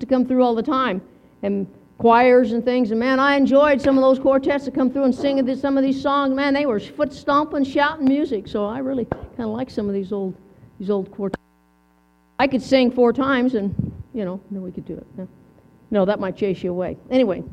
to come through all the time, and choirs and things. And man, I enjoyed some of those quartets that come through and sing some of these songs. Man, they were foot stomping, shouting music. So I really kind of like some of these old these old quartets. I could sing four times, and you know, then we could do it. Yeah. No, that might chase you away. Anyway.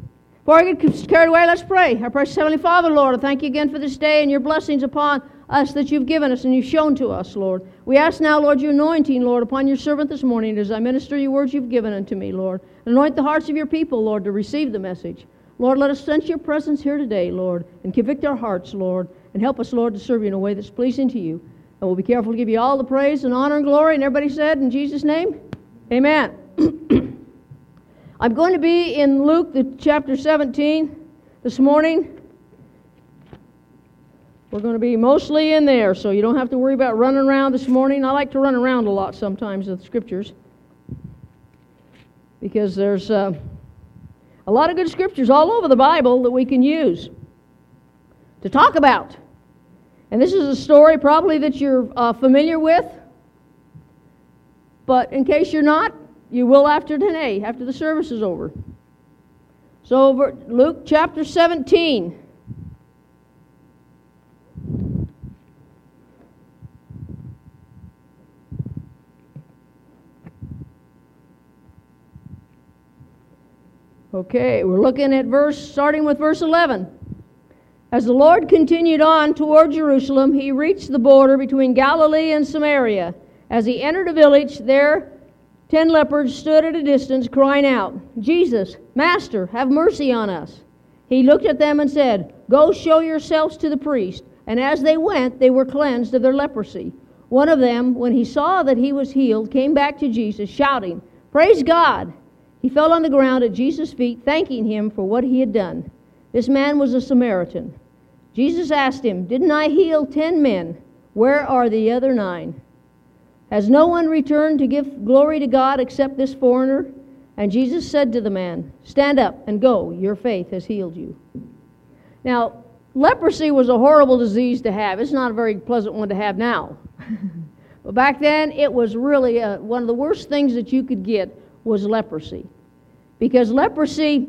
Before I get carried away, let's pray. Our precious Heavenly Father, Lord, I thank you again for this day and your blessings upon us that you've given us and you've shown to us, Lord. We ask now, Lord, your anointing, Lord, upon your servant this morning as I minister your words you've given unto me, Lord. Anoint the hearts of your people, Lord, to receive the message. Lord, let us sense your presence here today, Lord, and convict our hearts, Lord, and help us, Lord, to serve you in a way that's pleasing to you. And we'll be careful to give you all the praise and honor and glory. And everybody said, in Jesus' name, amen. I'm going to be in Luke, the chapter 17 this morning. We're going to be mostly in there, so you don't have to worry about running around this morning. I like to run around a lot sometimes with scriptures because there's uh, a lot of good scriptures all over the Bible that we can use to talk about. And this is a story probably that you're uh, familiar with, but in case you're not, you will after today, after the service is over. So, Luke chapter 17. Okay, we're looking at verse, starting with verse 11. As the Lord continued on toward Jerusalem, he reached the border between Galilee and Samaria. As he entered a village, there Ten lepers stood at a distance, crying out, Jesus, Master, have mercy on us. He looked at them and said, Go show yourselves to the priest. And as they went, they were cleansed of their leprosy. One of them, when he saw that he was healed, came back to Jesus, shouting, Praise God! He fell on the ground at Jesus' feet, thanking him for what he had done. This man was a Samaritan. Jesus asked him, Didn't I heal ten men? Where are the other nine? Has no one returned to give glory to God except this foreigner? And Jesus said to the man, Stand up and go, your faith has healed you. Now, leprosy was a horrible disease to have. It's not a very pleasant one to have now. but back then, it was really a, uh, one of the worst things that you could get was leprosy. Because leprosy,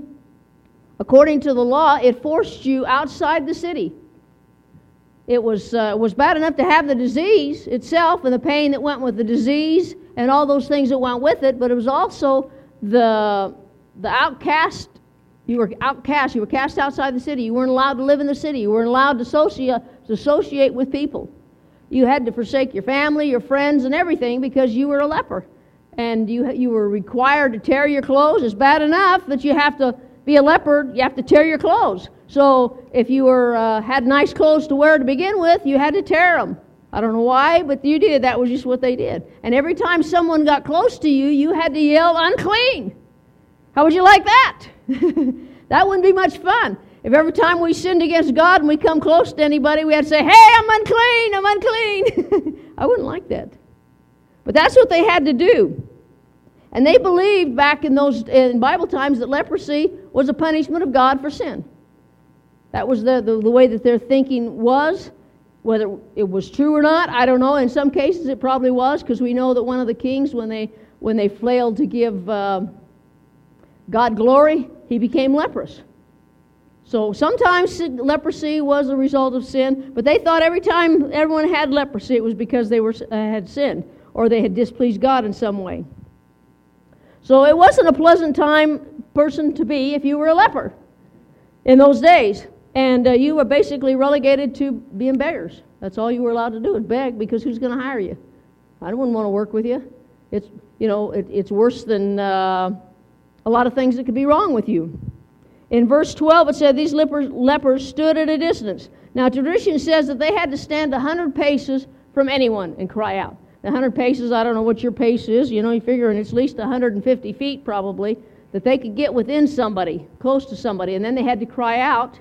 according to the law, it forced you outside the city. It was, uh, was bad enough to have the disease itself and the pain that went with the disease and all those things that went with it, but it was also the, the outcast. You were outcast. You were cast outside the city. You weren't allowed to live in the city. You weren't allowed to associate, to associate with people. You had to forsake your family, your friends, and everything because you were a leper. And you, you were required to tear your clothes. It's bad enough that you have to be a leopard, you have to tear your clothes. So if you were uh, had nice clothes to wear to begin with, you had to tear them. I don't know why, but you did. That was just what they did. And every time someone got close to you, you had to yell, unclean. How would you like that? that wouldn't be much fun. If every time we sinned against God and we come close to anybody, we had to say, hey, I'm unclean, I'm unclean. I wouldn't like that. But that's what they had to do. And they believed back in those in Bible times that leprosy was a punishment of God for sin. That was the, the, the, way that their thinking was. Whether it was true or not, I don't know. In some cases, it probably was, because we know that one of the kings, when they, when they failed to give uh, God glory, he became leprous. So sometimes leprosy was a result of sin, but they thought every time everyone had leprosy, it was because they were, uh, had sinned or they had displeased God in some way. So it wasn't a pleasant time person to be if you were a leper in those days. And uh, you were basically relegated to being beggars. That's all you were allowed to do is beg because who's going to hire you? I wouldn't want to work with you. It's, you know, it, it's worse than uh, a lot of things that could be wrong with you. In verse 12, it said, These lepers, lepers stood at a distance. Now, tradition says that they had to stand a 100 paces from anyone and cry out. 100 paces, I don't know what your pace is. You know, you figure it's at least 150 feet probably that they could get within somebody, close to somebody, and then they had to cry out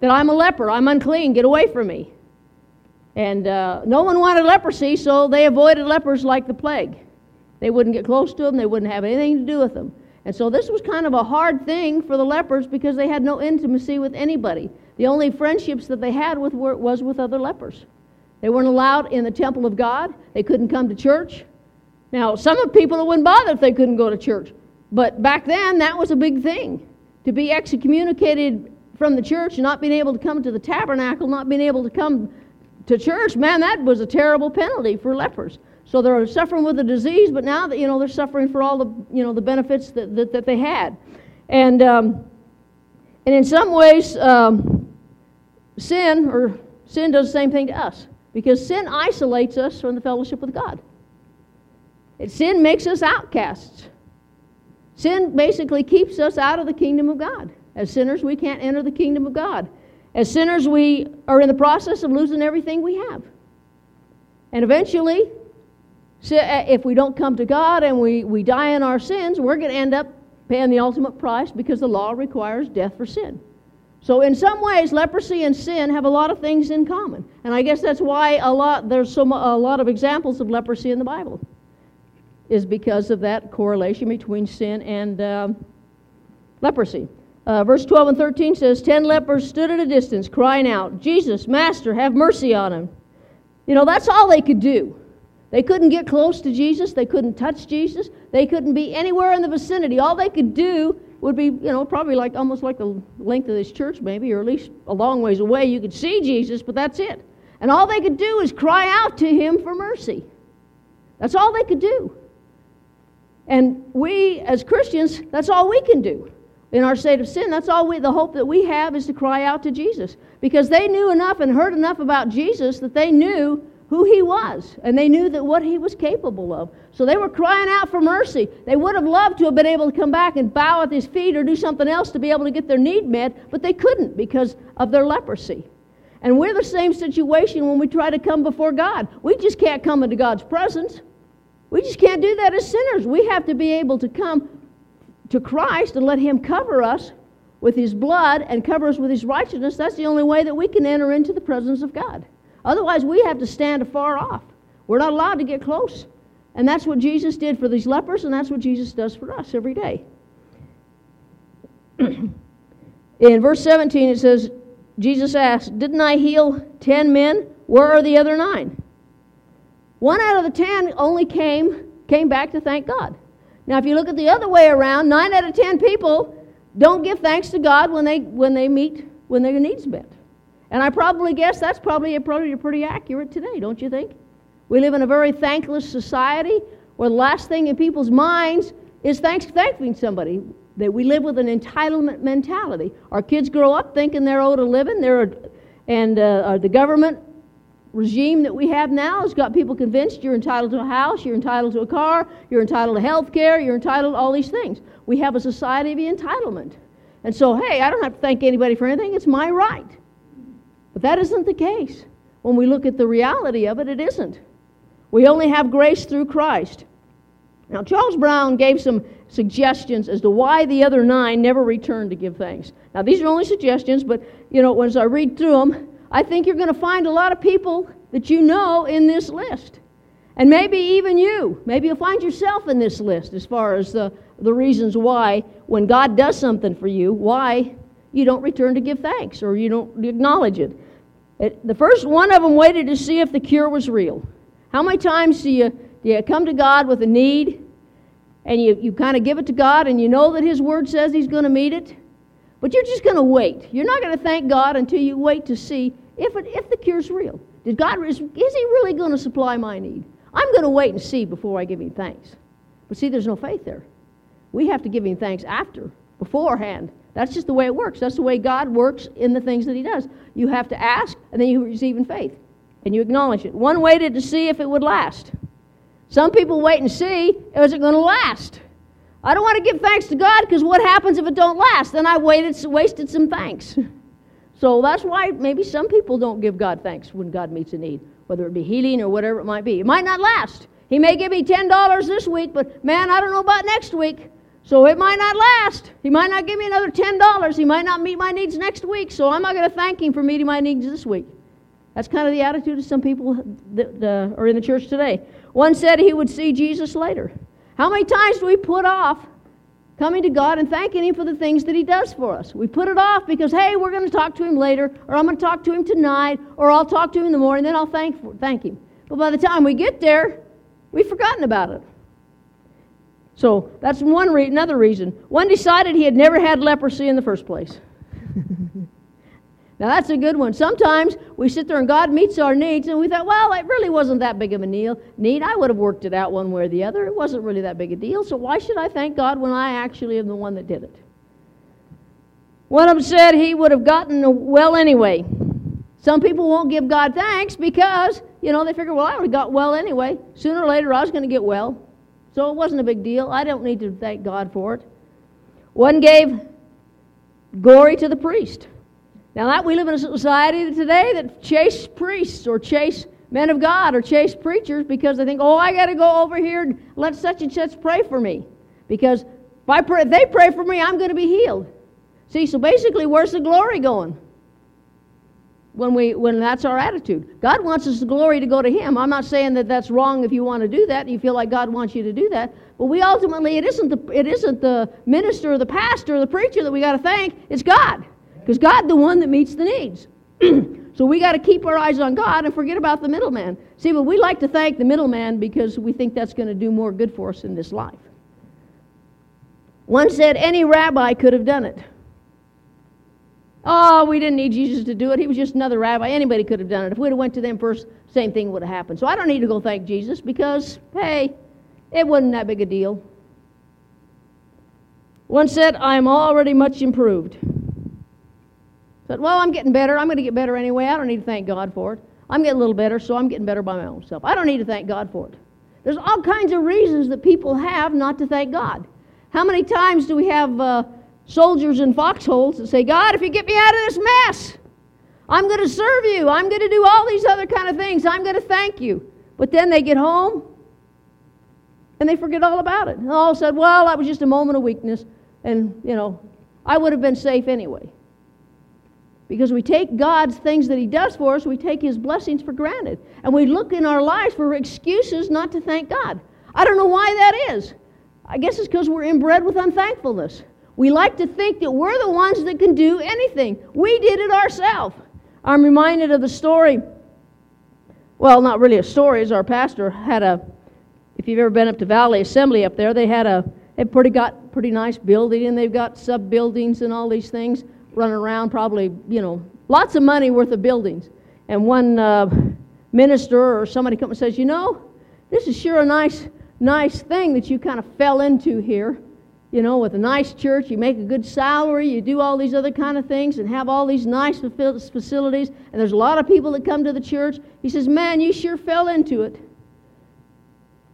that I'm a leper, I'm unclean, get away from me. And uh, no one wanted leprosy, so they avoided lepers like the plague. They wouldn't get close to them, they wouldn't have anything to do with them. And so this was kind of a hard thing for the lepers because they had no intimacy with anybody. The only friendships that they had with were, was with other lepers. They weren't allowed in the temple of God. They couldn't come to church. Now, some of people wouldn't bother if they couldn't go to church. But back then, that was a big thing. To be excommunicated from the church, not being able to come to the tabernacle, not being able to come to church, man, that was a terrible penalty for lepers. So they're suffering with a disease, but now that you know they're suffering for all the you know the benefits that that, that they had, and um, and in some ways, um, sin or sin does the same thing to us because sin isolates us from the fellowship with God. Sin makes us outcasts. Sin basically keeps us out of the kingdom of God. As sinners, we can't enter the kingdom of God. As sinners, we are in the process of losing everything we have. And eventually, uh, if we don't come to God and we, we die in our sins, we're going to end up paying the ultimate price because the law requires death for sin. So in some ways, leprosy and sin have a lot of things in common, and I guess that's why a lot there's so a lot of examples of leprosy in the Bible, is because of that correlation between sin and um, leprosy. Uh, verse 12 and 13 says, Ten lepers stood at a distance, crying out, Jesus, Master, have mercy on him. You know, that's all they could do. They couldn't get close to Jesus. They couldn't touch Jesus. They couldn't be anywhere in the vicinity. All they could do would be, you know, probably like almost like the length of this church, maybe, or at least a long ways away. You could see Jesus, but that's it. And all they could do is cry out to him for mercy. That's all they could do. And we, as Christians, that's all we can do in our state of sin. That's all we, the hope that we have is to cry out to Jesus. Because they knew enough and heard enough about Jesus that they knew who he was, and they knew that what he was capable of. So they were crying out for mercy. They would have loved to have been able to come back and bow at his feet or do something else to be able to get their need met, but they couldn't because of their leprosy. And we're the same situation when we try to come before God. We just can't come into God's presence. We just can't do that as sinners. We have to be able to come to Christ and let Him cover us with His blood and cover us with His righteousness. That's the only way that we can enter into the presence of God. Otherwise, we have to stand afar off. We're not allowed to get close. And that's what Jesus did for these lepers, and that's what Jesus does for us every day. In verse 17, it says, Jesus asked, Didn't I heal ten men? Where are the other nine? One out of the ten only came, came back to thank God. Now, if you look at the other way around, nine out of ten people don't give thanks to God when they, when they meet, when their needs met. And I probably guess that's probably, probably pretty accurate today, don't you think? We live in a very thankless society where the last thing in people's minds is thanks, thanking somebody. That we live with an entitlement mentality. Our kids grow up thinking they're owed a living, they're, and uh, uh, the government regime that we have now has got people convinced you're entitled to a house, you're entitled to a car, you're entitled to health care, you're entitled to all these things. We have a society of entitlement. And so, hey, I don't have to thank anybody for anything, it's my right. But that isn't the case. When we look at the reality of it, it isn't. We only have grace through Christ. Now, Charles Brown gave some suggestions as to why the other nine never returned to give thanks. Now, these are only suggestions, but, you know, as I read through them, I think you're going to find a lot of people that you know in this list. And maybe even you. Maybe you'll find yourself in this list as far as the, the reasons why, when God does something for you, why you don't return to give thanks or you don't acknowledge it. It. The first one of them waited to see if the cure was real. How many times do you, do you come to God with a need and you, you kind of give it to God and you know that His Word says He's going to meet it? But you're just going to wait. You're not going to thank God until you wait to see if, it, if the cure's real. Did God, is, is He really going to supply my need? I'm going to wait and see before I give Him thanks. But see, there's no faith there. We have to give Him thanks after, beforehand. That's just the way it works. That's the way God works in the things that He does. You have to ask, and then you receive in faith, and you acknowledge it. One waited to see if it would last. Some people wait and see, is it going to last? I don't want to give thanks to God because what happens if it don't last? Then I waited, wasted some thanks. So that's why maybe some people don't give God thanks when God meets a need, whether it be healing or whatever it might be. It might not last. He may give me $10 this week, but man, I don't know about next week. So it might not last. He might not give me another $10. He might not meet my needs next week. So I'm not going to thank him for meeting my needs this week. That's kind of the attitude of some people that are in the church today. One said he would see Jesus later. How many times do we put off coming to God and thanking Him for the things that He does for us? We put it off because, hey, we're going to talk to Him later, or I'm going to talk to Him tonight, or I'll talk to Him in the morning, then I'll thank, thank Him. But by the time we get there, we've forgotten about it. So that's one re- another reason. One decided he had never had leprosy in the first place. now that's a good one. Sometimes we sit there and God meets our needs, and we thought, well, it really wasn't that big of a need. I would have worked it out one way or the other. It wasn't really that big a deal. So why should I thank God when I actually am the one that did it? One of them said he would have gotten well anyway. Some people won't give God thanks because, you know, they figure, well, I would have got well anyway. Sooner or later, I was going to get well. So it wasn't a big deal. I don't need to thank God for it. One gave glory to the priest. Now that we live in a society today that chase priests or chase men of God or chase preachers because they think, oh, I got to go over here and let such and such pray for me. Because if, I pray, if they pray for me, I'm going to be healed. See, so basically, where's the glory going? When we when that's our attitude. God wants us the glory to go to him. I'm not saying that that's wrong if you want to do that and you feel like god wants you to do that. But we ultimately it isn't the it isn't the minister or the pastor or the preacher that we got to thank. It's god. Because god the one that meets the needs. So we got to keep our eyes on god and forget about the middleman. See but we like to thank the middleman because we think that's going to do more good for us in this life. One said any rabbi could have done it Oh, we didn't need Jesus to do it. He was just another rabbi. Anybody could have done it. If we'd have went to them first, same thing would have happened. So I don't need to go thank Jesus because, hey, it wasn't that big a deal. One said, I'm already much improved. Said, well, I'm getting better. I'm going to get better anyway. I don't need to thank God for it. I'm getting a little better, so I'm getting better by my own self. I don't need to thank God for it. There's all kinds of reasons that people have not to thank God. How many times do we have... Uh, soldiers in foxholes that say, God, if you get me out of this mess, I'm going to serve you. I'm going to do all these other kind of things. I'm going to thank you. But then they get home and they forget all about it. And all said, well, that was just a moment of weakness. And, you know, I would have been safe anyway. Because we take God's things that He does for us, we take His blessings for granted. And we look in our lives for excuses not to thank God. I don't know why that is. I guess it's because we're inbred with unthankfulness. We like to think that we're the ones that can do anything. We did it ourselves. I'm reminded of the story. Well, not really a story, as our pastor had a, if you've ever been up to Valley Assembly up there, they had a, they pretty got pretty nice building and they've got sub buildings and all these things running around, probably, you know, lots of money worth of buildings. And one uh, minister or somebody comes and says, you know, this is sure a nice, nice thing that you kind of fell into here you know, with a nice church, you make a good salary, you do all these other kind of things and have all these nice facilities, and there's a lot of people that come to the church. He says, Man, you sure fell into it.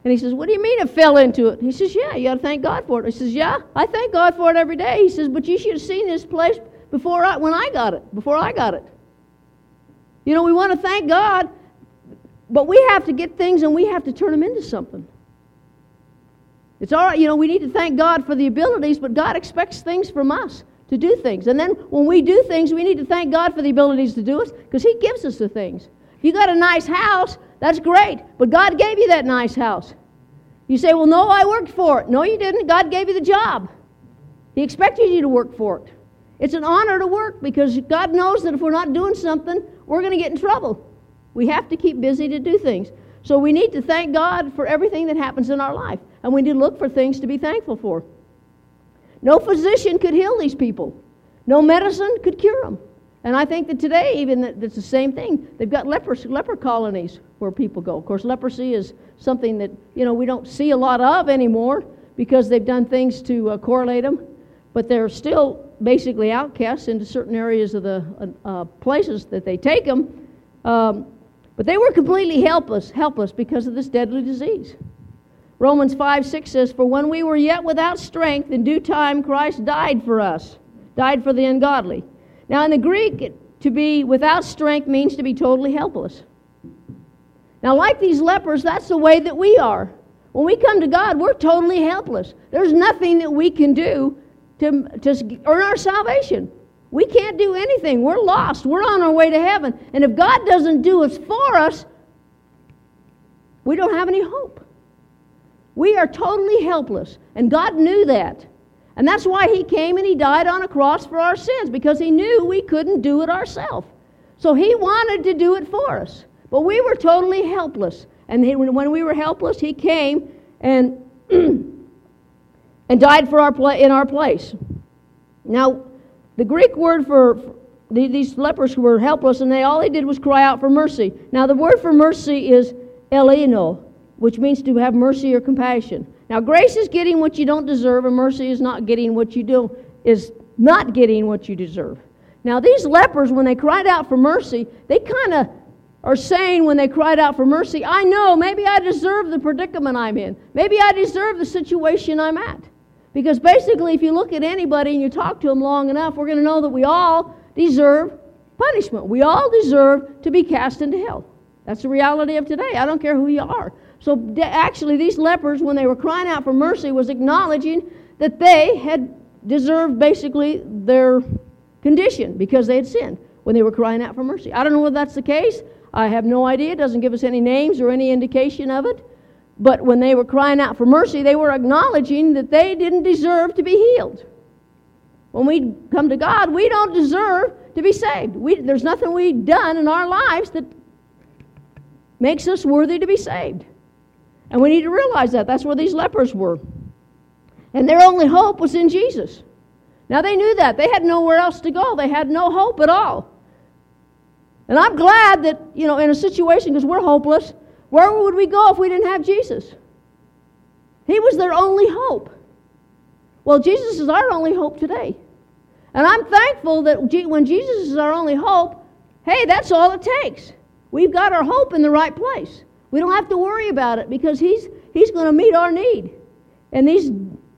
And he says, What do you mean I fell into it? He says, Yeah, you got to thank God for it. He says, Yeah, I thank God for it every day. He says, But you should have seen this place before I, when I got it, before I got it. You know, we want to thank God, but we have to get things and we have to turn them into something. It's all right, you know, we need to thank God for the abilities, but God expects things from us to do things. And then when we do things, we need to thank God for the abilities to do it because He gives us the things. If you got a nice house, that's great, but God gave you that nice house. You say, well, no, I worked for it. No, you didn't. God gave you the job. He expected you to work for it. It's an honor to work because God knows that if we're not doing something, we're going to get in trouble. We have to keep busy to do things. So we need to thank God for everything that happens in our life. And we need to look for things to be thankful for. No physician could heal these people. No medicine could cure them. And I think that today, even that it's the same thing. They've got leper, leper colonies where people go. Of course, leprosy is something that you know we don't see a lot of anymore because they've done things to uh, correlate them. But they're still basically outcasts into certain areas of the uh, uh, places that they take them. Um, but they were completely helpless, helpless because of this deadly disease. Romans 5 6 says, For when we were yet without strength, in due time Christ died for us, died for the ungodly. Now, in the Greek, to be without strength means to be totally helpless. Now, like these lepers, that's the way that we are. When we come to God, we're totally helpless. There's nothing that we can do to, to earn our salvation. We can't do anything. We're lost. We're on our way to heaven. And if God doesn't do it for us, we don't have any hope. We are totally helpless. And God knew that. And that's why He came and He died on a cross for our sins, because He knew we couldn't do it ourselves. So He wanted to do it for us. But we were totally helpless. And he, when we were helpless, He came and and died for our pla- in our place. Now, the Greek word for these lepers who were helpless, and they all they did was cry out for mercy. Now, the word for mercy is eleino, which means to have mercy or compassion. Now, grace is getting what you don't deserve, and mercy is not getting what you do is not getting what you deserve. Now, these lepers, when they cried out for mercy, they kind of are saying when they cried out for mercy, I know, maybe I deserve the predicament I'm in. Maybe I deserve the situation I'm at. Because basically, if you look at anybody and you talk to them long enough, we're going to know that we all deserve punishment. We all deserve to be cast into hell. That's the reality of today. I don't care who you are. So actually, these lepers, when they were crying out for mercy, was acknowledging that they had deserved basically their condition because they had sinned when they were crying out for mercy. I don't know whether that's the case. I have no idea. It doesn't give us any names or any indication of it. But when they were crying out for mercy, they were acknowledging that they didn't deserve to be healed. When we come to God, we don't deserve to be saved. We, there's nothing we've done in our lives that makes us worthy to be saved. And we need to realize that. That's where these lepers were. And their only hope was in Jesus. Now they knew that. They had nowhere else to go, they had no hope at all. And I'm glad that, you know, in a situation, because we're hopeless, where would we go if we didn't have Jesus? He was their only hope. Well, Jesus is our only hope today. And I'm thankful that when Jesus is our only hope, hey, that's all it takes. We've got our hope in the right place. We don't have to worry about it because He's, he's going to meet our need. And these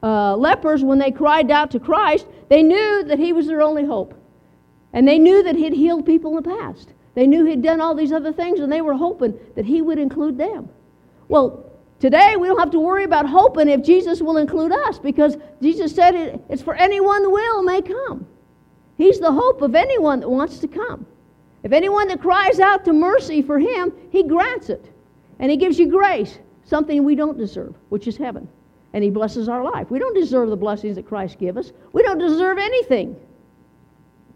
uh, lepers, when they cried out to Christ, they knew that He was their only hope. And they knew that He'd healed people in the past. They knew He'd done all these other things, and they were hoping that He would include them. Well, today we don't have to worry about hoping if Jesus will include us because Jesus said it, it's for anyone will may come. He's the hope of anyone that wants to come. If anyone that cries out to mercy for Him, He grants it. And He gives you grace, something we don't deserve, which is heaven. And He blesses our life. We don't deserve the blessings that Christ gives us, we don't deserve anything.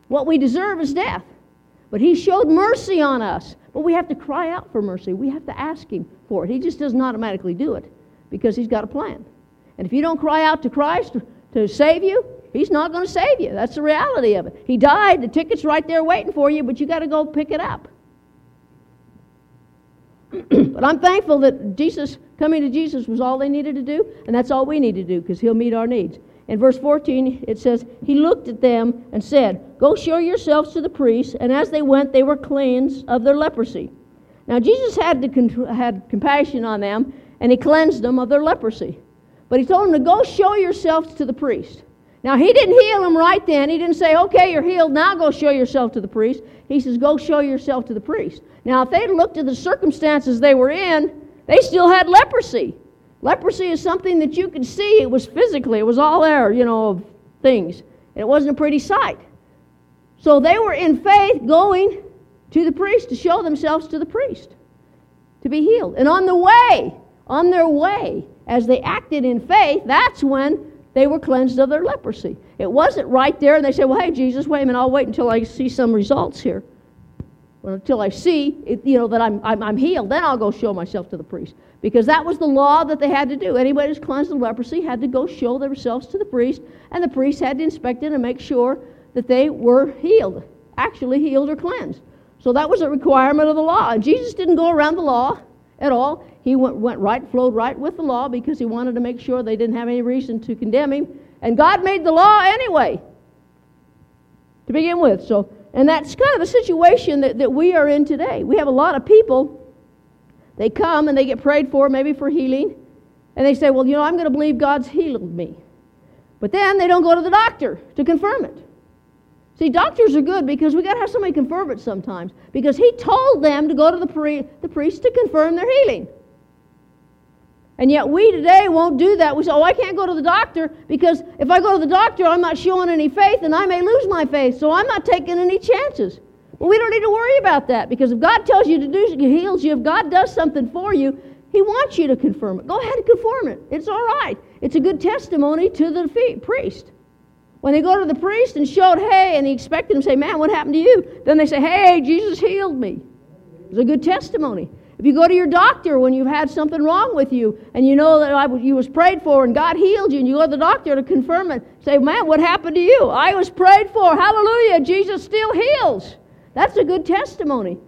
What we deserve is death. But he showed mercy on us. But we have to cry out for mercy. We have to ask him for it. He just doesn't automatically do it because he's got a plan. And if you don't cry out to Christ to save you, he's not going to save you. That's the reality of it. He died, the ticket's right there waiting for you, but you got to go pick it up. but I'm thankful that Jesus, coming to Jesus, was all they needed to do, and that's all we need to do because he'll meet our needs. In verse 14, it says, He looked at them and said, Go show yourselves to the priests. And as they went, they were cleansed of their leprosy. Now, Jesus had, to, had compassion on them, and He cleansed them of their leprosy. But He told them to go show yourselves to the priest. Now, He didn't heal them right then. He didn't say, Okay, you're healed. Now go show yourself to the priest. He says, Go show yourself to the priest. Now, if they'd looked at the circumstances they were in, they still had leprosy. Leprosy is something that you could see. It was physically, it was all there, you know, of things. And it wasn't a pretty sight. So they were in faith going to the priest to show themselves to the priest to be healed. And on the way, on their way, as they acted in faith, that's when they were cleansed of their leprosy. It wasn't right there, and they said, Well, hey, Jesus, wait a minute, I'll wait until I see some results here. Until I see, it, you know, that I'm, I'm, I'm healed, then I'll go show myself to the priest because that was the law that they had to do. Anybody who's cleansed of leprosy had to go show themselves to the priest, and the priest had to inspect it and make sure that they were healed, actually healed or cleansed. So that was a requirement of the law. And Jesus didn't go around the law at all. He went, went right, flowed right with the law because he wanted to make sure they didn't have any reason to condemn him. And God made the law anyway to begin with. So, and that's kind of the situation that, that we are in today. We have a lot of people they come and they get prayed for, maybe for healing, and they say, Well, you know, I'm going to believe God's healed me. But then they don't go to the doctor to confirm it. See, doctors are good because we got to have somebody confirm it sometimes. Because he told them to go to the, pri- the priest to confirm their healing. And yet we today won't do that. We say, oh, I can't go to the doctor because if I go to the doctor, I'm not showing any faith and I may lose my faith. So I'm not taking any chances. Well, we don't need to worry about that because if God tells you to do, He heals you, if God does something for you, He wants you to confirm it. Go ahead and confirm it. It's all right. It's a good testimony to the priest. When they go to the priest and showed, hey, and he expected him to say, man, what happened to you? Then they say, hey, Jesus healed me. It's a good testimony. If you go to your doctor when you've had something wrong with you and you know that you was prayed for and God healed you and you go to the doctor to confirm it, say, man, what happened to you? I was prayed for. Hallelujah. Jesus still heals. That's a good testimony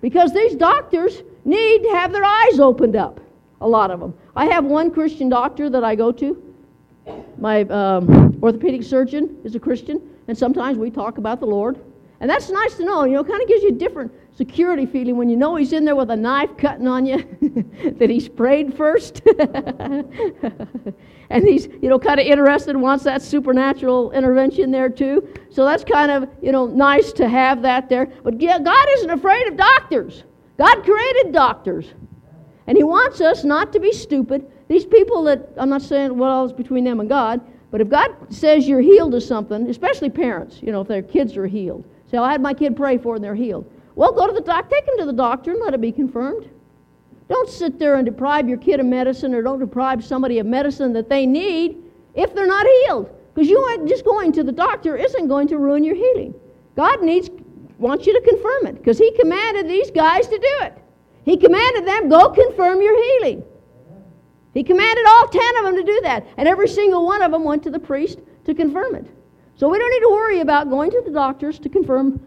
because these doctors need to have their eyes opened up, a lot of them. I have one Christian doctor that I go to. My um, orthopedic surgeon is a Christian, and sometimes we talk about the Lord. And that's nice to know. You know, kind of gives you a different security feeling when you know he's in there with a knife cutting on you, that he's prayed first. and he's, you know, kind of interested, wants that supernatural intervention there too. So that's kind of, you know, nice to have that there. But yeah, God isn't afraid of doctors. God created doctors. And he wants us not to be stupid. These people that, I'm not saying what else between them and God, but if God says you're healed of something, especially parents, you know, if their kids are healed, say, I had my kid pray for and they're healed. Well, go to the doctor, take him to the doctor and let it be confirmed. Don't sit there and deprive your kid of medicine or don't deprive somebody of medicine that they need if they're not healed. Because you just going to the doctor isn't going to ruin your healing. God needs wants you to confirm it because He commanded these guys to do it. He commanded them, go confirm your healing. He commanded all ten of them to do that, and every single one of them went to the priest to confirm it. So we don't need to worry about going to the doctors to confirm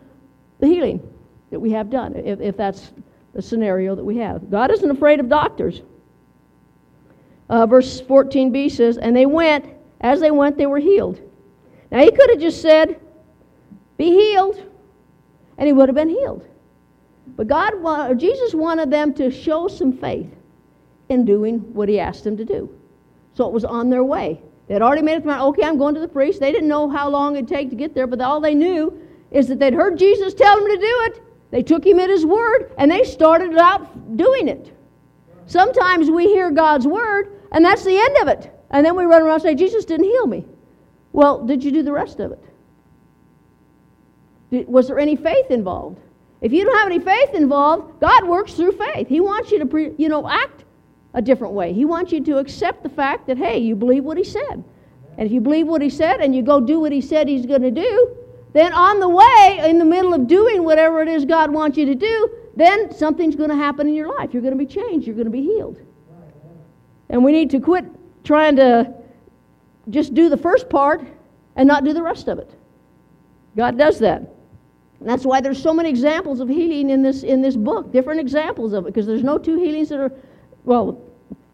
the healing that we have done, if, if that's the scenario that we have. God isn't afraid of doctors. Uh, verse 14b says, And they went, as they went, they were healed. Now he could have just said, Be healed, and he would have been healed. But God, Jesus wanted them to show some faith in doing what he asked them to do. So it was on their way. They'd already made up their mind, okay, I'm going to the priest. They didn't know how long it'd take to get there, but all they knew is that they'd heard Jesus tell them to do it. They took him at his word, and they started out doing it. Sometimes we hear God's word, and that's the end of it. And then we run around and say, Jesus didn't heal me. Well, did you do the rest of it? Did, was there any faith involved? If you don't have any faith involved, God works through faith. He wants you to, pre, you know, act a different way. He wants you to accept the fact that, hey, you believe what He said. And if you believe what He said and you go do what He said He's going to do, then on the way, in the middle of doing whatever it is God wants you to do, then something's going to happen in your life. You're going to be changed. You're going to be healed. And we need to quit trying to just do the first part and not do the rest of it. God does that. And that's why there's so many examples of healing in this in this book, different examples of it, because there's no two healings that are well,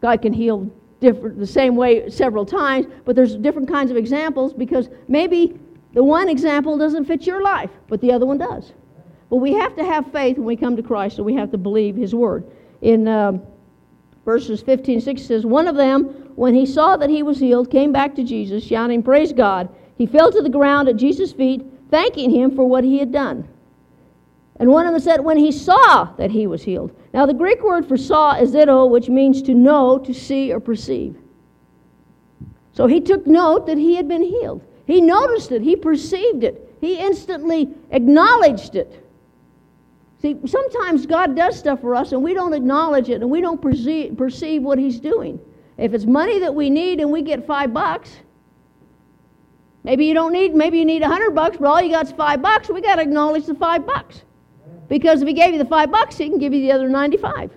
God can heal different the same way several times, but there's different kinds of examples because maybe the one example doesn't fit your life, but the other one does. But we have to have faith when we come to Christ, so we have to believe His word. In uh, verses 15 6 says, One of them, when he saw that he was healed, came back to Jesus, shouting, Praise God. He fell to the ground at Jesus' feet, thanking him for what he had done. And one of them said, When he saw that he was healed. Now, the Greek word for saw is ido, which means to know, to see, or perceive. So he took note that he had been healed. He noticed it, he perceived it, he instantly acknowledged it. See, sometimes God does stuff for us and we don't acknowledge it and we don't perceive, perceive what he's doing. If it's money that we need and we get five bucks, maybe you don't need, maybe you need a hundred bucks, but all you got is five bucks, we got to acknowledge the five bucks. Because if he gave you the five bucks, he can give you the other 95.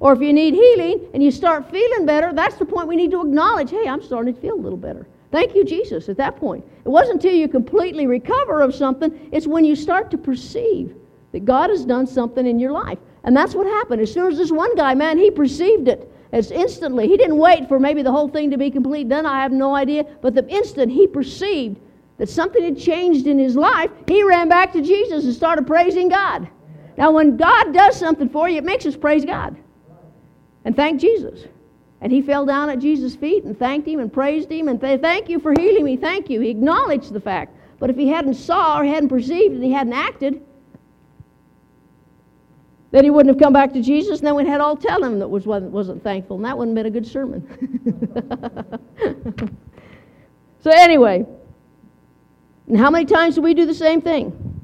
Or if you need healing and you start feeling better, that's the point we need to acknowledge hey, I'm starting to feel a little better. Thank you, Jesus, at that point. It wasn't until you completely recover of something, it's when you start to perceive that God has done something in your life. And that's what happened. As soon as this one guy, man, he perceived it. As instantly, he didn't wait for maybe the whole thing to be complete done. I have no idea. But the instant he perceived that something had changed in his life, he ran back to Jesus and started praising God. Now, when God does something for you, it makes us praise God and thank Jesus. And he fell down at Jesus' feet and thanked him and praised him and th- thank you for healing me. Thank you. He acknowledged the fact. But if he hadn't saw or hadn't perceived and he hadn't acted, then he wouldn't have come back to Jesus, and then we'd had all tell him that was wasn't, wasn't thankful, and that wouldn't have been a good sermon. so anyway, and how many times do we do the same thing?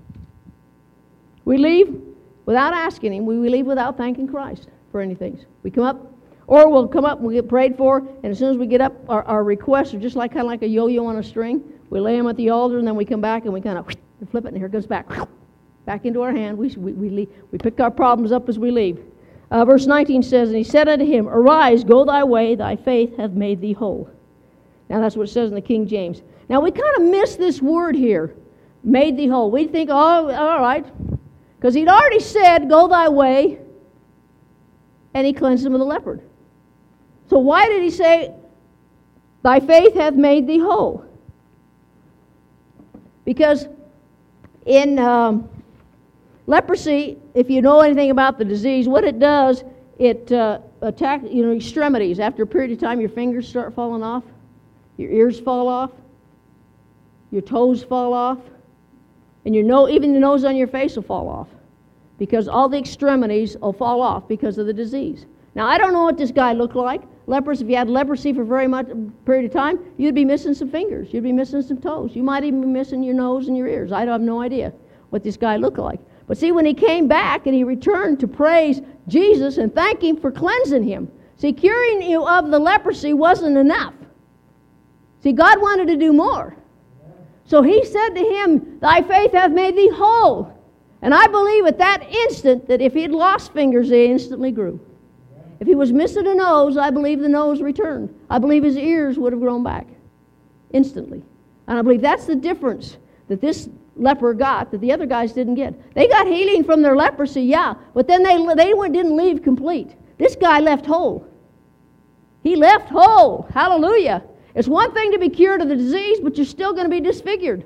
We leave without asking Him. We leave without thanking Christ for anything. We come up, or we'll come up and we get prayed for, and as soon as we get up, our, our requests are just like kind of like a yo-yo on a string. We lay them at the altar, and then we come back and we kind of flip it, and here it goes back, back into our hand. We, we, we, leave, we pick our problems up as we leave. Uh, verse 19 says, And he said unto him, Arise, go thy way, thy faith hath made thee whole. Now that's what it says in the King James. Now we kind of miss this word here, made thee whole. We think, oh, all right, because he'd already said, Go thy way, and he cleansed him of the leopard. So why did he say, Thy faith hath made thee whole? Because in um, leprosy, if you know anything about the disease, what it does, it uh, attacks you know extremities. After a period of time, your fingers start falling off, your ears fall off, your toes fall off, and your nose, even the nose on your face will fall off because all the extremities will fall off because of the disease. Now, I don't know what this guy looked like. Lepers, if you had leprosy for very much period of time, you'd be missing some fingers. You'd be missing some toes. You might even be missing your nose and your ears. I have no idea what this guy looked like. But see, when he came back and he returned to praise Jesus and thank him for cleansing him, see, curing you of the leprosy wasn't enough. See, God wanted to do more. So he said to him, Thy faith hath made thee whole. And I believe at that instant that if he had lost fingers, they instantly grew. If he was missing a nose, I believe the nose returned. I believe his ears would have grown back instantly. And I believe that's the difference that this leper got that the other guys didn't get. They got healing from their leprosy, yeah, but then they, they didn't leave complete. This guy left whole. He left whole. Hallelujah. It's one thing to be cured of the disease, but you're still going to be disfigured.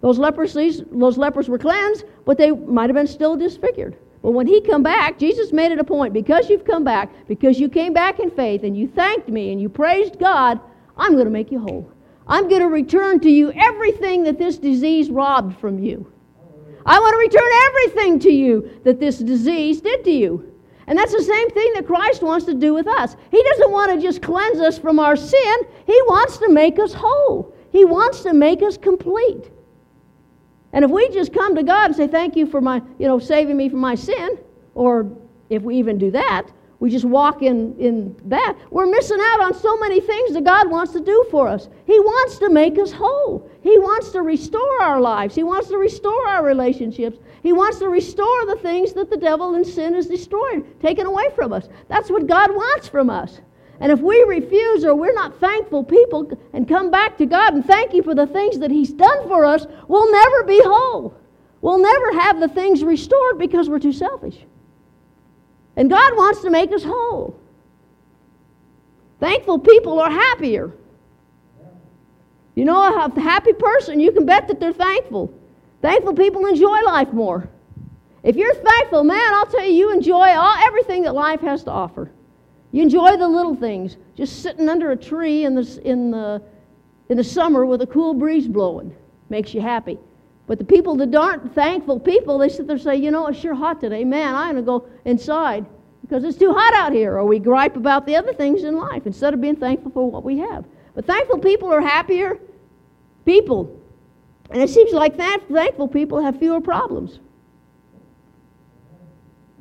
Those leprosies, those lepers were cleansed, but they might have been still disfigured. But when he come back, Jesus made it a point because you've come back, because you came back in faith and you thanked me and you praised God, I'm going to make you whole. I'm going to return to you everything that this disease robbed from you. I want to return everything to you that this disease did to you. And that's the same thing that Christ wants to do with us. He doesn't want to just cleanse us from our sin, He wants to make us whole. He wants to make us complete. And if we just come to God and say, Thank you for my, you know, saving me from my sin, or if we even do that, we just walk in, in that, we're missing out on so many things that God wants to do for us. He wants to make us whole. He wants to restore our lives. He wants to restore our relationships. He wants to restore the things that the devil and sin has destroyed, taken away from us. That's what God wants from us. And if we refuse or we're not thankful people and come back to God and thank Him for the things that He's done for us, we'll never be whole. We'll never have the things restored because we're too selfish. And God wants to make us whole. Thankful people are happier. You know, a happy person, you can bet that they're thankful. Thankful people enjoy life more. If you're thankful, man, I'll tell you, you enjoy all, everything that life has to offer. You enjoy the little things, just sitting under a tree in the, in the, in the summer with a cool breeze blowing. Makes you happy. But the people that aren't thankful people, they sit there and say, you know, it's sure hot today. Man, I'm going to go inside because it's too hot out here. Or we gripe about the other things in life instead of being thankful for what we have. But thankful people are happier people. And it seems like that thankful people have fewer problems.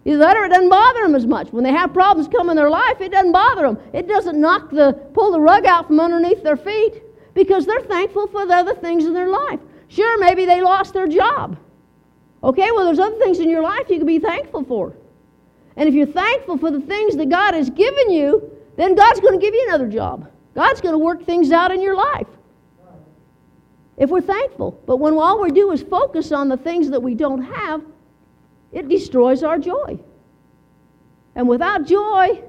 Either that it doesn't bother them as much. When they have problems come in their life, it doesn't bother them. It doesn't knock the, pull the rug out from underneath their feet because they're thankful for the other things in their life. Sure, maybe they lost their job. Okay, well, there's other things in your life you can be thankful for. And if you're thankful for the things that God has given you, then God's going to give you another job. God's going to work things out in your life. If we're thankful. But when all we do is focus on the things that we don't have, it destroys our joy. And without joy,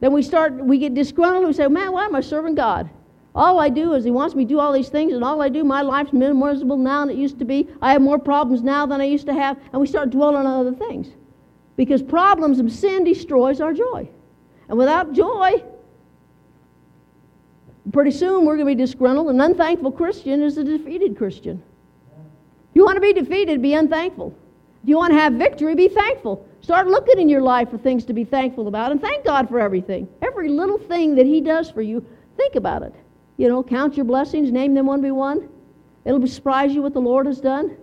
then we start, we get disgruntled. We say, man, why am I serving God? All I do is He wants me to do all these things, and all I do, my life's miserable now than it used to be. I have more problems now than I used to have, and we start dwelling on other things. Because problems of sin destroys our joy. And without joy, pretty soon we're going to be disgruntled. An unthankful Christian is a defeated Christian. You want to be defeated, be unthankful. If you want to have victory, be thankful. Start looking in your life for things to be thankful about and thank God for everything. Every little thing that He does for you, think about it. You know, count your blessings, name them one by one. It'll surprise you what the Lord has done.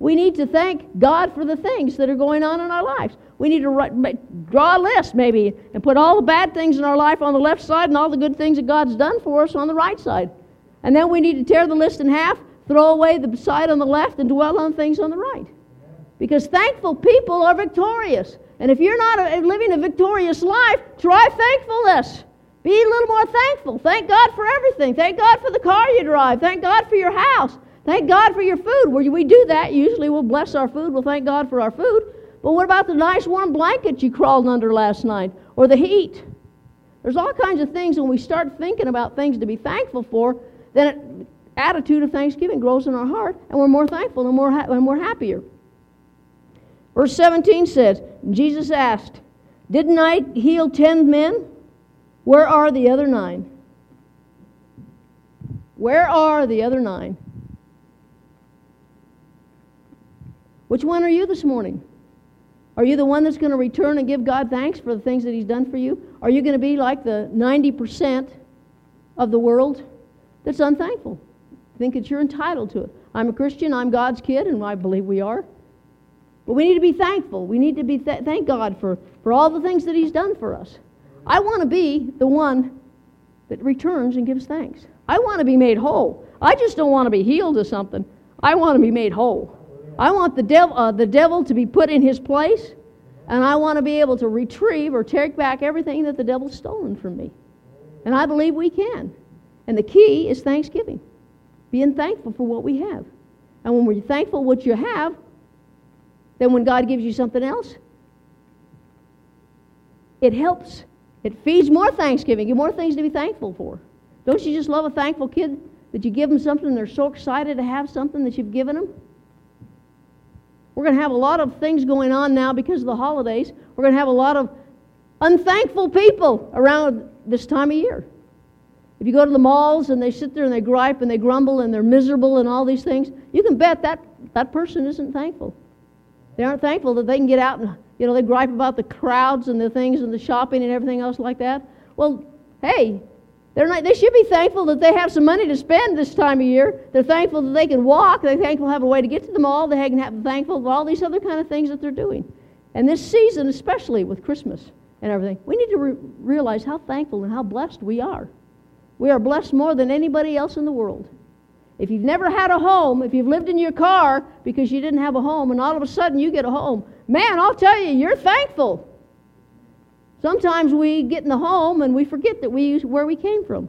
We need to thank God for the things that are going on in our lives. We need to write, draw a list maybe and put all the bad things in our life on the left side and all the good things that God's done for us on the right side. And then we need to tear the list in half, throw away the side on the left, and dwell on things on the right. Because thankful people are victorious. And if you're not a, living a victorious life, try thankfulness. Be a little more thankful. Thank God for everything. Thank God for the car you drive. Thank God for your house. Thank God for your food. Where we do that, usually we'll bless our food. We'll thank God for our food. But what about the nice warm blanket you crawled under last night? Or the heat? There's all kinds of things when we start thinking about things to be thankful for, then it, attitude of thanksgiving grows in our heart, and we're more thankful and, more ha- and we're happier. Verse 17 says, Jesus asked, Didn't I heal ten men? Where are the other nine? Where are the other nine? Which one are you this morning? Are you the one that's going to return and give God thanks for the things that He's done for you? Are you going to be like the 90% of the world that's unthankful? Think that you're entitled to it. I'm a Christian, I'm God's kid, and I believe we are. But we need to be thankful. We need to be th- thank God for, for all the things that He's done for us. I want to be the one that returns and gives thanks. I want to be made whole. I just don't want to be healed of something. I want to be made whole. I want the devil, uh, the devil to be put in his place, and I want to be able to retrieve or take back everything that the devil's stolen from me. And I believe we can. And the key is thanksgiving, being thankful for what we have. And when we're thankful what you have, then when God gives you something else, it helps. It feeds more thanksgiving, you more things to be thankful for. Don't you just love a thankful kid that you give them something and they're so excited to have something that you've given them? We're going to have a lot of things going on now because of the holidays. We're going to have a lot of unthankful people around this time of year. If you go to the malls and they sit there and they gripe and they grumble and they're miserable and all these things, you can bet that that person isn't thankful. They aren't thankful that they can get out and, you know, they gripe about the crowds and the things and the shopping and everything else like that. Well, hey, they're not, they should be thankful that they have some money to spend this time of year. They're thankful that they can walk. They're thankful have a way to get to the mall. They can have thankful for all these other kind of things that they're doing. And this season, especially with Christmas and everything, we need to re- realize how thankful and how blessed we are. We are blessed more than anybody else in the world. If you've never had a home, if you've lived in your car because you didn't have a home, and all of a sudden you get a home, man, I'll tell you, you're thankful. Sometimes we get in the home and we forget that we where we came from.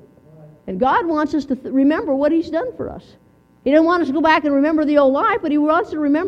And God wants us to th- remember what He's done for us. He doesn't want us to go back and remember the old life, but He wants to remember.